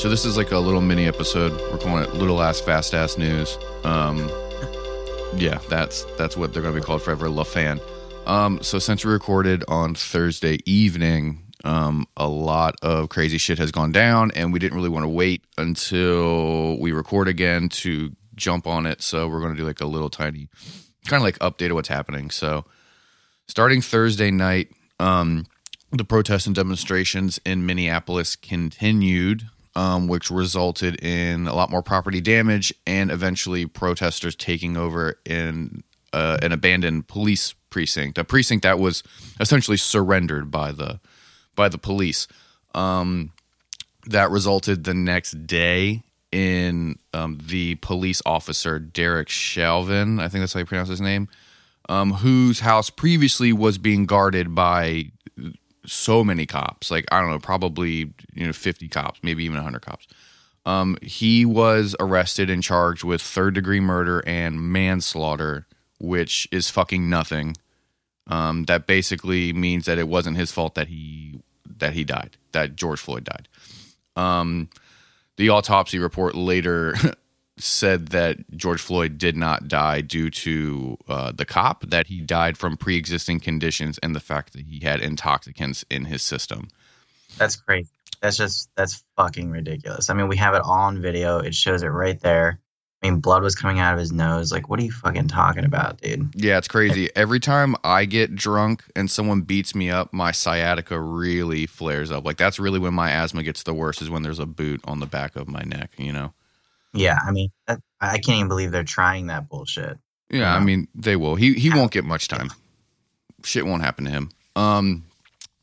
So this is like a little mini episode. We're calling it Little Ass Fast Ass News. Um, yeah, that's that's what they're going to be called forever. La Fan. Um, so since we recorded on Thursday evening, um, a lot of crazy shit has gone down, and we didn't really want to wait until we record again to jump on it. So we're going to do like a little tiny, kind of like update of what's happening. So starting Thursday night, um, the protests and demonstrations in Minneapolis continued, um, which resulted in a lot more property damage and eventually protesters taking over in uh, an abandoned police precinct, a precinct that was essentially surrendered by the by the police. Um, that resulted the next day in um, the police officer Derek Chauvin, I think that's how you pronounce his name, um, whose house previously was being guarded by so many cops, like I don't know, probably you know fifty cops, maybe even hundred cops. Um, he was arrested and charged with third degree murder and manslaughter, which is fucking nothing. Um, that basically means that it wasn't his fault that he that he died, that George Floyd died. Um, the autopsy report later said that George Floyd did not die due to uh, the cop, that he died from pre existing conditions and the fact that he had intoxicants in his system. That's crazy. That's just, that's fucking ridiculous. I mean, we have it all on video. It shows it right there. I mean, blood was coming out of his nose. Like, what are you fucking talking about, dude? Yeah, it's crazy. Every time I get drunk and someone beats me up, my sciatica really flares up. Like, that's really when my asthma gets the worst, is when there's a boot on the back of my neck, you know? Yeah, I mean, that, I can't even believe they're trying that bullshit. Yeah, I mean, they will. He he won't get much time. Shit won't happen to him. Um,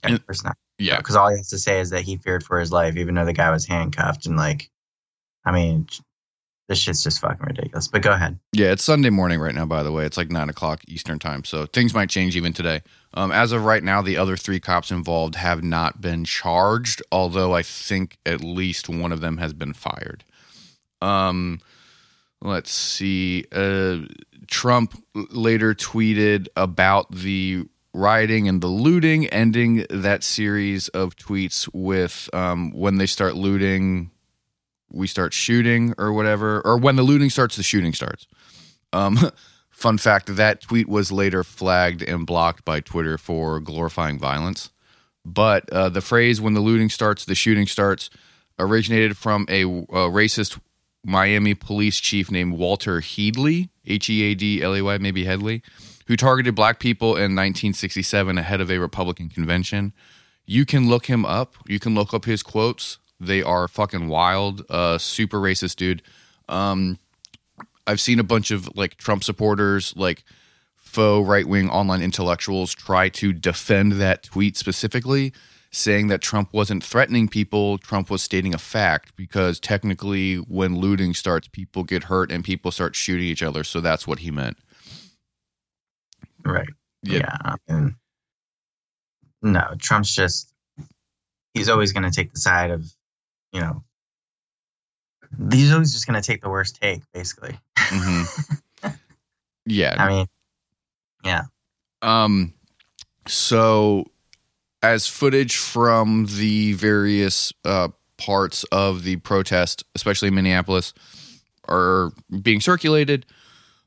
Yeah, And- not. yeah, Because all he has to say is that he feared for his life, even though the guy was handcuffed. And, like, I mean, this shit's just fucking ridiculous. But go ahead. Yeah, it's Sunday morning right now, by the way. It's like nine o'clock Eastern time. So things might change even today. Um, as of right now, the other three cops involved have not been charged, although I think at least one of them has been fired. Um, let's see. Uh, Trump later tweeted about the rioting and the looting, ending that series of tweets with um, when they start looting, we start shooting or whatever, or when the looting starts, the shooting starts. Um, fun fact that tweet was later flagged and blocked by Twitter for glorifying violence. But uh, the phrase when the looting starts, the shooting starts originated from a, a racist Miami police chief named Walter Headley, H E A D L A Y, maybe Headley, who targeted black people in 1967 ahead of a Republican convention. You can look him up. You can look up his quotes. They are fucking wild. Uh, super racist dude. Um, I've seen a bunch of like Trump supporters, like faux right wing online intellectuals, try to defend that tweet specifically, saying that Trump wasn't threatening people. Trump was stating a fact because technically, when looting starts, people get hurt and people start shooting each other. So that's what he meant. Right. Yeah. Yeah. I mean, no, Trump's just, he's always going to take the side of, you know, he's always just going to take the worst take, basically. hmm yeah. I mean, yeah. Um, so as footage from the various uh, parts of the protest, especially in Minneapolis, are being circulated.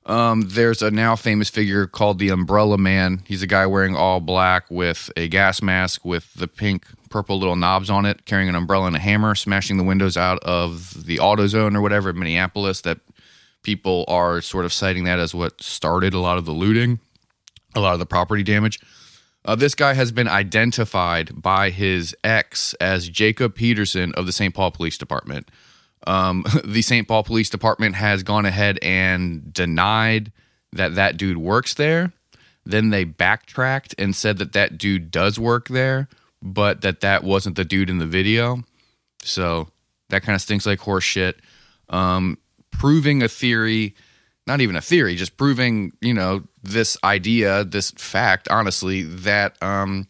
Um, there's a now famous figure called the Umbrella Man. He's a guy wearing all black with a gas mask with the pink, purple little knobs on it, carrying an umbrella and a hammer, smashing the windows out of the AutoZone or whatever in Minneapolis. That people are sort of citing that as what started a lot of the looting a lot of the property damage. Uh, this guy has been identified by his ex as Jacob Peterson of the St. Paul Police Department. Um, the St. Paul Police Department has gone ahead and denied that that dude works there. Then they backtracked and said that that dude does work there, but that that wasn't the dude in the video. So that kind of stinks like horse shit. Um, proving a theory not even a theory, just proving, you know, this idea, this fact, honestly, that um,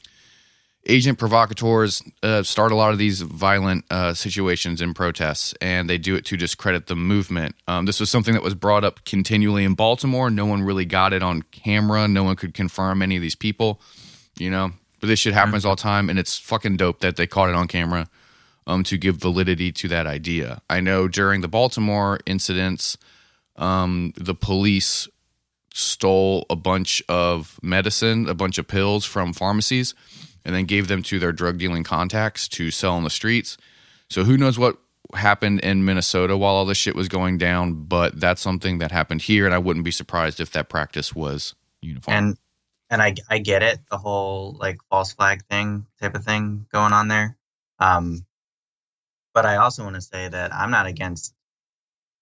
agent provocateurs uh, start a lot of these violent uh, situations and protests, and they do it to discredit the movement. Um, this was something that was brought up continually in Baltimore. No one really got it on camera. No one could confirm any of these people, you know. But this shit happens all the time, and it's fucking dope that they caught it on camera. um, to give validity to that idea. I know during the Baltimore incidents, um, the police stole a bunch of medicine, a bunch of pills from pharmacies, and then gave them to their drug dealing contacts to sell on the streets. So who knows what happened in Minnesota while all this shit was going down, but that's something that happened here, and I wouldn't be surprised if that practice was uniform. And and I I get it, the whole like false flag thing type of thing going on there. Um, but I also want to say that I'm not against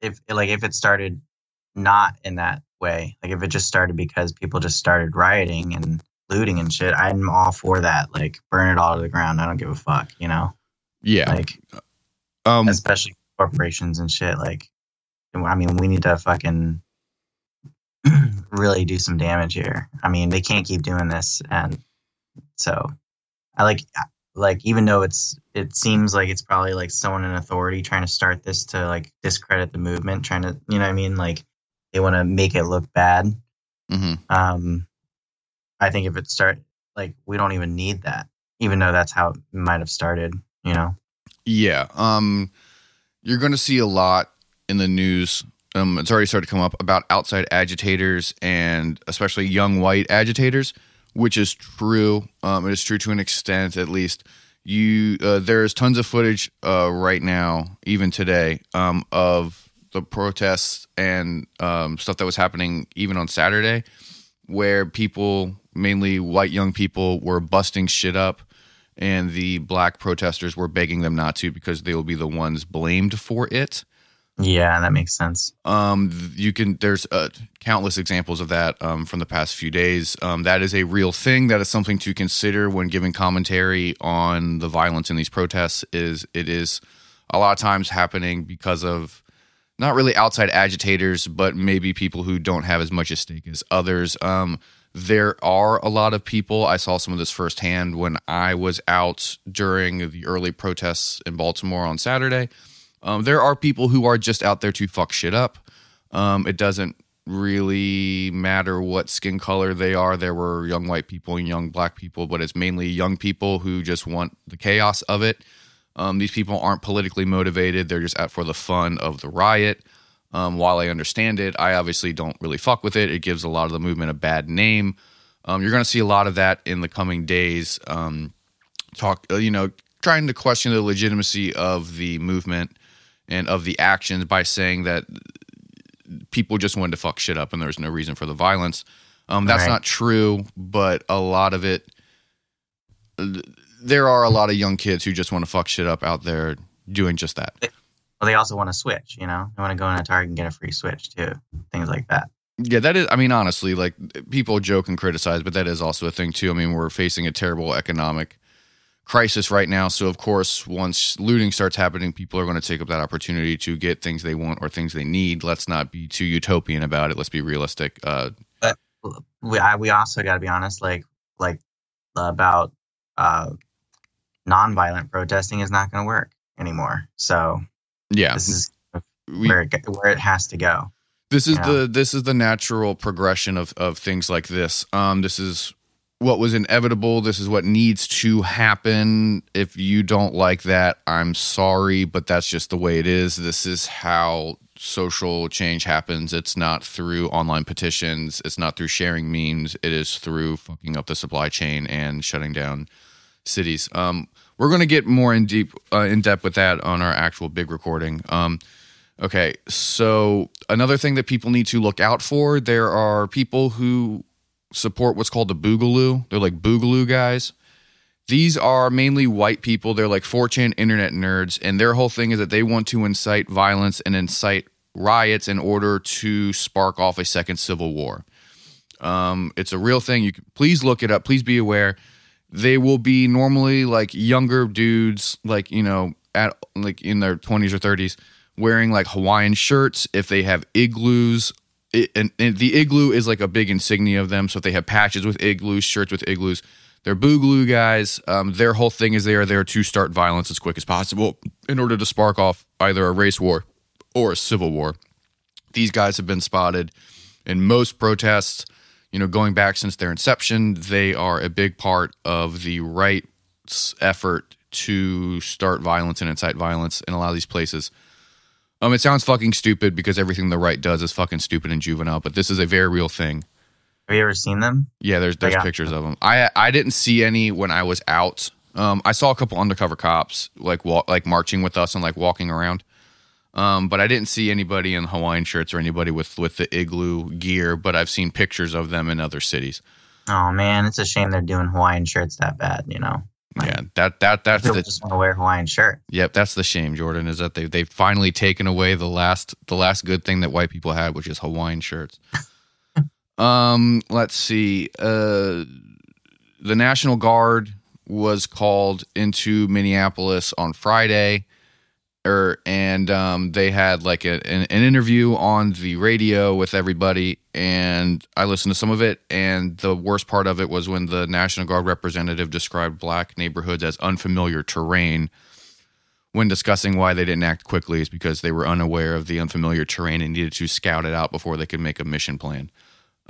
if like if it started not in that way, like if it just started because people just started rioting and looting and shit, I'm all for that. Like burn it all to the ground. I don't give a fuck, you know. yeah, Like um, especially corporations and shit. Like, I mean, we need to fucking really do some damage here. I mean, they can't keep doing this, and so I like, like, even though it's, it seems like it's probably like someone in authority trying to start this to like discredit the movement, trying to, you know, what I mean, like they want to make it look bad. mhm. Um, I think if it start like we don't even need that, even though that's how it might have started. You know. Yeah. Um, you're going to see a lot in the news. Um, it's already started to come up about outside agitators and especially young white agitators, which is true. Um, it is true to an extent, at least. You uh, there's tons of footage uh, right now, even today, um, of the protests and um, stuff that was happening even on Saturday, where people, mainly white young people, were busting shit up and the black protesters were begging them not to because they will be the ones blamed for it. Yeah, that makes sense. Um, you can there's uh, countless examples of that um, from the past few days. Um, that is a real thing. That is something to consider when giving commentary on the violence in these protests. Is it is a lot of times happening because of not really outside agitators, but maybe people who don't have as much at stake as others. Um, there are a lot of people. I saw some of this firsthand when I was out during the early protests in Baltimore on Saturday. Um, there are people who are just out there to fuck shit up. Um, it doesn't really matter what skin color they are. There were young white people and young black people, but it's mainly young people who just want the chaos of it. Um, these people aren't politically motivated. They're just out for the fun of the riot. Um, while I understand it, I obviously don't really fuck with it. It gives a lot of the movement a bad name. Um, you're going to see a lot of that in the coming days. Um, talk, uh, you know, trying to question the legitimacy of the movement and of the actions by saying that people just wanted to fuck shit up and there's no reason for the violence. Um, that's Right. not true, but a lot of it, there are a lot of young kids who just want to fuck shit up out there doing just that. Well, they also want to switch. You know, they want to go in a Target and get a free Switch too. Things like that. Yeah, that is. I mean, honestly, like people joke and criticize, but that is also a thing too. I mean, we're facing a terrible economic crisis right now. So, of course, once looting starts happening, people are going to take up that opportunity to get things they want or things they need. Let's not be too utopian about it. Let's be realistic. Uh, but We I, we also got to be honest. Like like about uh, nonviolent protesting is not going to work anymore. So yeah, this is where it, where it has to go. this is Yeah. the this is the natural progression of of things like this. Um, this is what was inevitable. This is what needs to happen. If you don't like that, I'm sorry, but that's just the way it is. This is how social change happens. It's not through online petitions. It's not through sharing memes. It is through fucking up the supply chain and shutting down cities. Um, we're going to get more in deep uh, in depth with that on our actual big recording. Um, okay, so another thing that people need to look out for: there are people who support what's called the Boogaloo. They're like Boogaloo guys. These are mainly white people. They're like 4chan internet nerds, and their whole thing is that they want to incite violence and incite riots in order to spark off a second civil war. Um, it's a real thing. You can, please look it up. Please be aware. They will be normally like younger dudes, like you know, at like in their twenties or thirties, wearing like Hawaiian shirts. If they have igloos, it, and, and the igloo is like a big insignia of them. So if they have patches with igloos, shirts with igloos, they're boogaloo guys. Um, their whole thing is they are there to start violence as quick as possible in order to spark off either a race war or a civil war. These guys have been spotted in most protests. You know, going back since their inception, they are a big part of the right's effort to start violence and incite violence in a lot of these places. Um, it sounds fucking stupid because everything the right does is fucking stupid and juvenile, but this is a very real thing. Have you ever seen them? Yeah, there's there's pictures of them. I I didn't see any when I was out. Um, I saw a couple undercover cops like walk, like marching with us and like walking around. Um, but I didn't see anybody in Hawaiian shirts or anybody with with the igloo gear. But I've seen pictures of them in other cities. Oh man, it's a shame they're doing Hawaiian shirts that bad. You know, Yeah, that that that's the just want to wear Hawaiian shirt. Yep, that's the shame, Jordan, is that they they've finally taken away the last the last good thing that white people had, which is Hawaiian shirts. um, let's see. Uh the National Guard was called into Minneapolis on Friday. Er, and um, they had like a, an, an interview on the radio with everybody, and I listened to some of it. And the worst part of it was when the National Guard representative described black neighborhoods as unfamiliar terrain when discussing why they didn't act quickly is because they were unaware of the unfamiliar terrain and needed to scout it out before they could make a mission plan.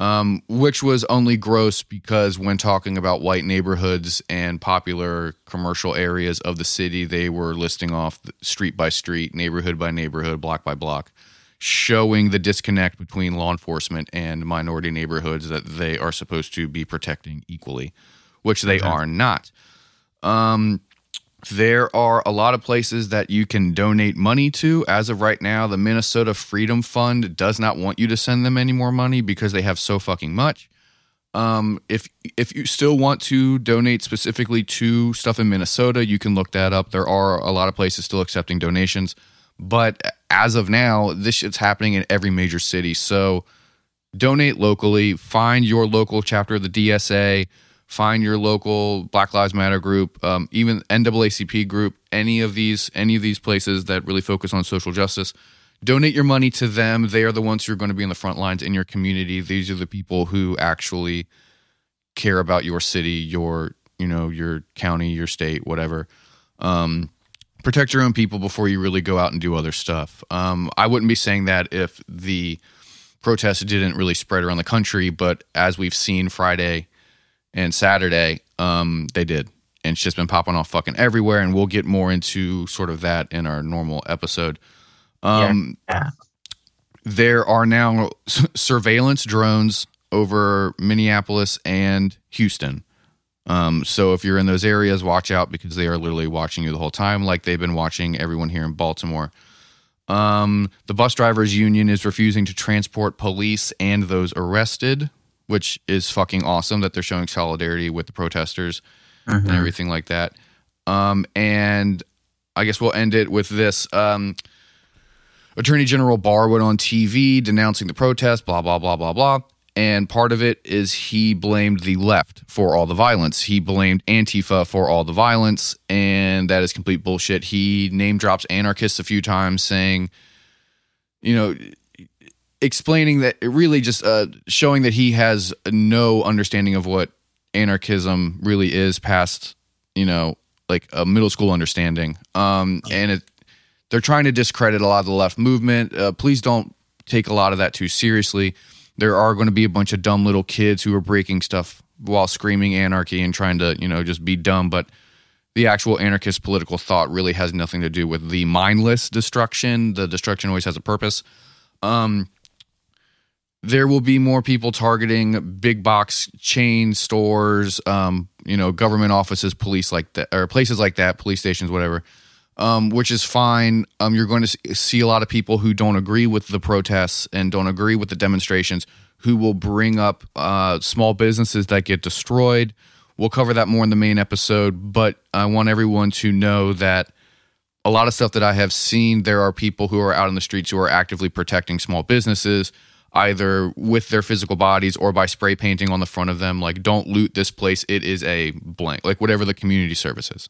Um, which was only gross because when talking about white neighborhoods and popular commercial areas of the city, they were listing off street by street, neighborhood by neighborhood, block by block, showing the disconnect between law enforcement and minority neighborhoods that they are supposed to be protecting equally, which they Okay. are not. Um, there are a lot of places that you can donate money to. As of right now, the Minnesota Freedom Fund does not want you to send them any more money because they have so fucking much. Um, if if you still want to donate specifically to stuff in Minnesota, you can look that up. There are a lot of places still accepting donations, but as of now, this shit's happening in every major city. So donate locally. Find your local chapter of the DSA find your local Black Lives Matter group, um, even NAACP group, any of these any of these places that really focus on social justice. Donate your money to them. They are the ones who are going to be in the front lines in your community. These are the people who actually care about your city, your you know your county, your state, whatever. Um, protect your own people before you really go out and do other stuff. Um, I wouldn't be saying that if the protests didn't really spread around the country, but as we've seen Friday and Saturday, um, they did. And it's just been popping off fucking everywhere. And we'll get more into sort of that in our normal episode. Um, Yeah. There are now surveillance drones over Minneapolis and Houston. Um, so if you're in those areas, watch out because they are literally watching you the whole time, like they've been watching everyone here in Baltimore. Um, the bus drivers union is refusing to transport police and those arrested, which is fucking awesome that they're showing solidarity with the protesters and Mhm. everything like that. Um, and I guess we'll end it with this. Um, Attorney General Barr went on TV denouncing the protest, blah, blah, blah, blah, blah. And part of it is he blamed the left for all the violence. He blamed Antifa for all the violence, and that is complete bullshit. He name drops anarchists a few times, saying, you know, explaining that really just uh, showing that he has no understanding of what anarchism really is past, you know, like a middle school understanding. Um, and it, they're trying to discredit a lot of the left movement. Uh, please don't take a lot of that too seriously. There are going to be a bunch of dumb little kids who are breaking stuff while screaming anarchy and trying to, you know, just be dumb. But the actual anarchist political thought really has nothing to do with the mindless destruction. The destruction always has a purpose. Um, there will be more people targeting big box chain stores, um, you know, government offices, police like that, or places like that, police stations, whatever. Um, which is fine. Um, you're going to see a lot of people who don't agree with the protests and don't agree with the demonstrations, who will bring up uh, small businesses that get destroyed. We'll cover that more in the main episode, but I want everyone to know that a lot of stuff that I have seen, there are people who are out in the streets who are actively protecting small businesses, either with their physical bodies or by spray painting on the front of them. Like, don't loot this place. It is a blank, like whatever the community service is.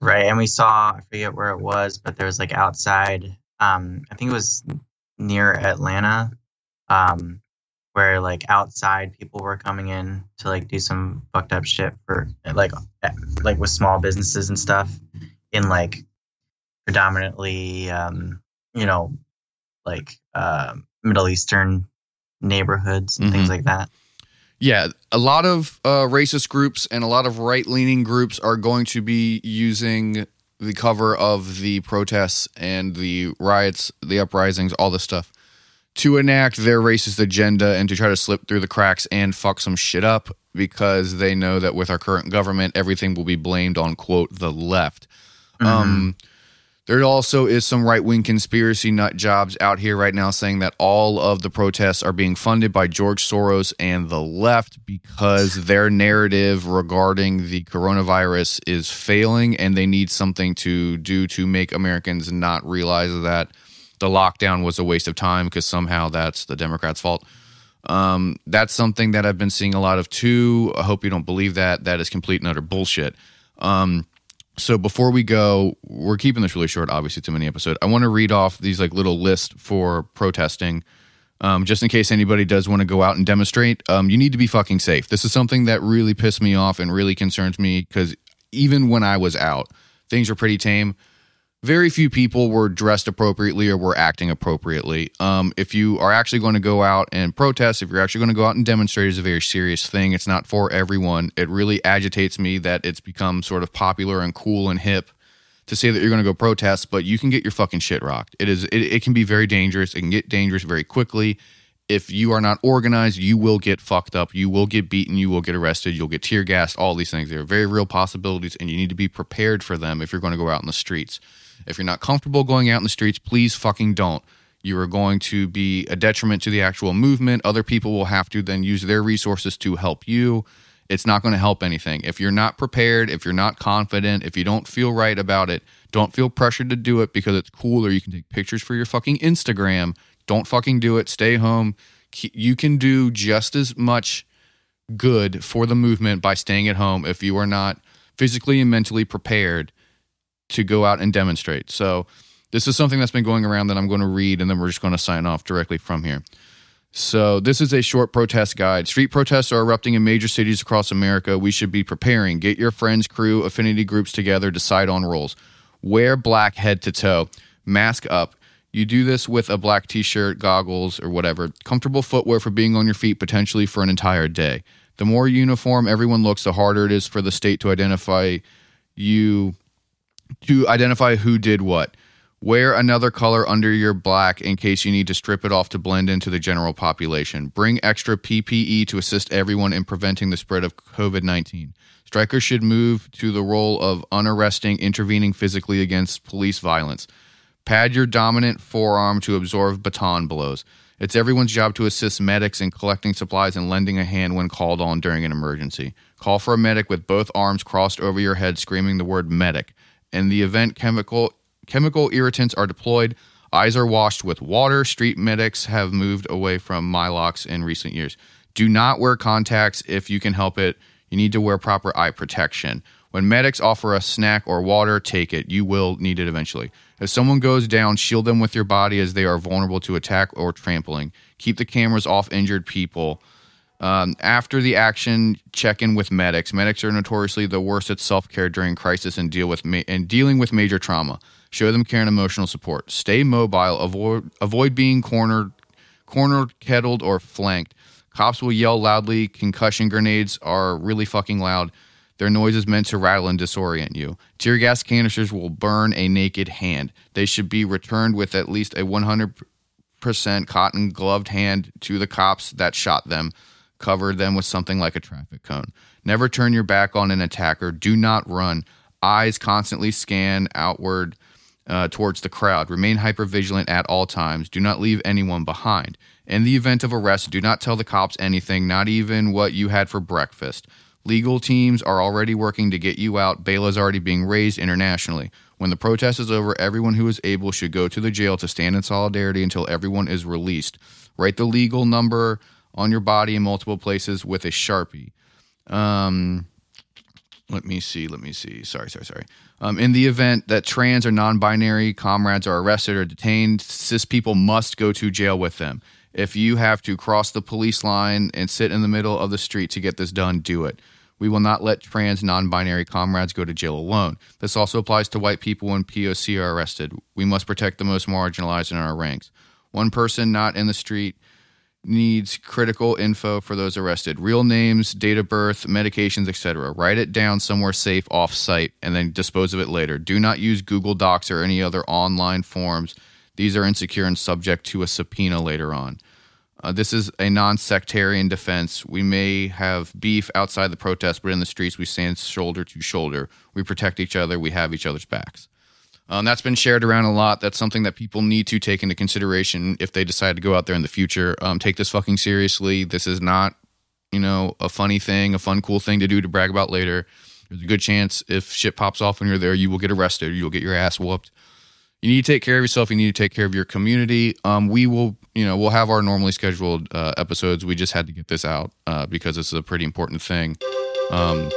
Right. And we saw, I forget where it was, but there was like outside, um, I think it was near Atlanta, um, where like outside people were coming in to like do some fucked up shit for like, like with small businesses and stuff in like predominantly, um, you know, like, uh, Middle Eastern neighborhoods and Mhm. things like that. Yeah, a lot of uh, racist groups and a lot of right leaning groups are going to be using the cover of the protests and the riots, the uprisings, all this stuff to enact their racist agenda and to try to slip through the cracks and fuck some shit up because they know that with our current government, everything will be blamed on, quote, the left. Mm-hmm. Um, there also is some right wing conspiracy nut jobs out here right now saying that all of the protests are being funded by George Soros and the left because their narrative regarding the coronavirus is failing and they need something to do to make Americans not realize that the lockdown was a waste of time because somehow that's the Democrats' fault. Um, that's something that I've been seeing a lot of too. I hope you don't believe that. That is complete and utter bullshit. Um, so before we go, we're keeping this really short. Obviously, too many episode. I want to read off these like little list for protesting, um, just in case anybody does want to go out and demonstrate. Um, you need to be fucking safe. This is something that really pissed me off and really concerns me because even when I was out, things were pretty tame very few people were dressed appropriately or were acting appropriately. Um, if you are actually going to go out and protest, if you're actually going to go out and demonstrate, is a very serious thing. It's not for everyone. It really agitates me that it's become sort of popular and cool and hip to say that you're going to go protest, but you can get your fucking shit rocked. It is. It, it can be very dangerous. It can get dangerous very quickly. If you are not organized, you will get fucked up. You will get beaten. You will get arrested. You'll get tear gassed. All these things. They are very real possibilities, and you need to be prepared for them if you're going to go out in the streets. If you're not comfortable going out in the streets, please fucking don't. You are going to be a detriment to the actual movement. Other people will have to then use their resources to help you. It's not going to help anything. If you're not prepared, if you're not confident, if you don't feel right about it, don't feel pressured to do it because it's cool or you can take pictures for your fucking Instagram. Don't fucking do it. Stay home. You can do just as much good for the movement by staying at home if you are not physically and mentally prepared to go out and demonstrate. So this is something that's been going around that I'm going to read, and then we're just going to sign off directly from here. So this is a short protest guide. Street protests are erupting in major cities across America. We should be preparing. Get your friends, crew, affinity groups together. Decide on roles. Wear black head to toe. Mask up. You do this with a black t-shirt, goggles, or whatever. Comfortable footwear for being on your feet potentially for an entire day. The more uniform everyone looks, the harder it is for the state to identify you to identify who did what. Wear another color under your black in case you need to strip it off to blend into the general population. Bring extra PPE to assist everyone in preventing the spread of COVID 19. Strikers should move to the role of unarresting, intervening physically against police violence. Pad your dominant forearm to absorb baton blows. It's everyone's job to assist medics in collecting supplies and lending a hand when called on during an emergency. Call for a medic with both arms crossed over your head, screaming the word medic. In the event chemical chemical irritants are deployed, eyes are washed with water. Street medics have moved away from Maalox in recent years. Do not wear contacts if you can help it. You need to wear proper eye protection. When medics offer a snack or water, take it. You will need it eventually. If someone goes down, shield them with your body as they are vulnerable to attack or trampling. Keep the cameras off injured people. Um, after the action, check in with medics. Medics are notoriously the worst at self care during crisis and deal with ma- and dealing with major trauma. Show them care and emotional support. Stay mobile. Avoid avoid being cornered, cornered, kettled, or flanked. Cops will yell loudly. Concussion grenades are really fucking loud. Their noise is meant to rattle and disorient you. Tear gas canisters will burn a naked hand. They should be returned with at least a 100% cotton gloved hand to the cops that shot them cover them with something like a traffic cone. Never turn your back on an attacker. Do not run. Eyes constantly scan outward uh, towards the crowd. Remain hyper vigilant at all times. Do not leave anyone behind. In the event of arrest, do not tell the cops anything, not even what you had for breakfast. Legal teams are already working to get you out. Bail is already being raised internationally. When the protest is over, everyone who is able should go to the jail to stand in solidarity until everyone is released. Write the legal number on your body in multiple places with a sharpie. Um, let me see. Let me see. Sorry, sorry, sorry. Um, in the event that trans or non binary comrades are arrested or detained, cis people must go to jail with them. If you have to cross the police line and sit in the middle of the street to get this done, do it. We will not let trans non binary comrades go to jail alone. This also applies to white people when POC are arrested. We must protect the most marginalized in our ranks. One person not in the street needs critical info for those arrested. Real names date of birth medications etc write it down somewhere safe off site and then dispose of it later. Do not use google docs or any other online forms. These are insecure and subject to a subpoena later on. Uh, this is a non-sectarian defense. We may have beef outside the protest but in the streets we stand shoulder to shoulder. We protect each other. We have each other's backs um, that's been shared around a lot. That's something that people need to take into consideration if they decide to go out there in the future. Um, take this fucking seriously. This is not, you know, a funny thing, a fun, cool thing to do to brag about later. There's a good chance if shit pops off when you're there, you will get arrested. You'll get your ass whooped. You need to take care of yourself. You need to take care of your community. Um, we will, you know, we'll have our normally scheduled uh, episodes. We just had to get this out uh, because this is a pretty important thing. Um,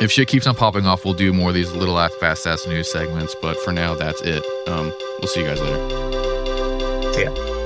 if shit keeps on popping off, we'll do more of these little ass fast ass news segments. But for now, that's it. Um, we'll see you guys later. See ya.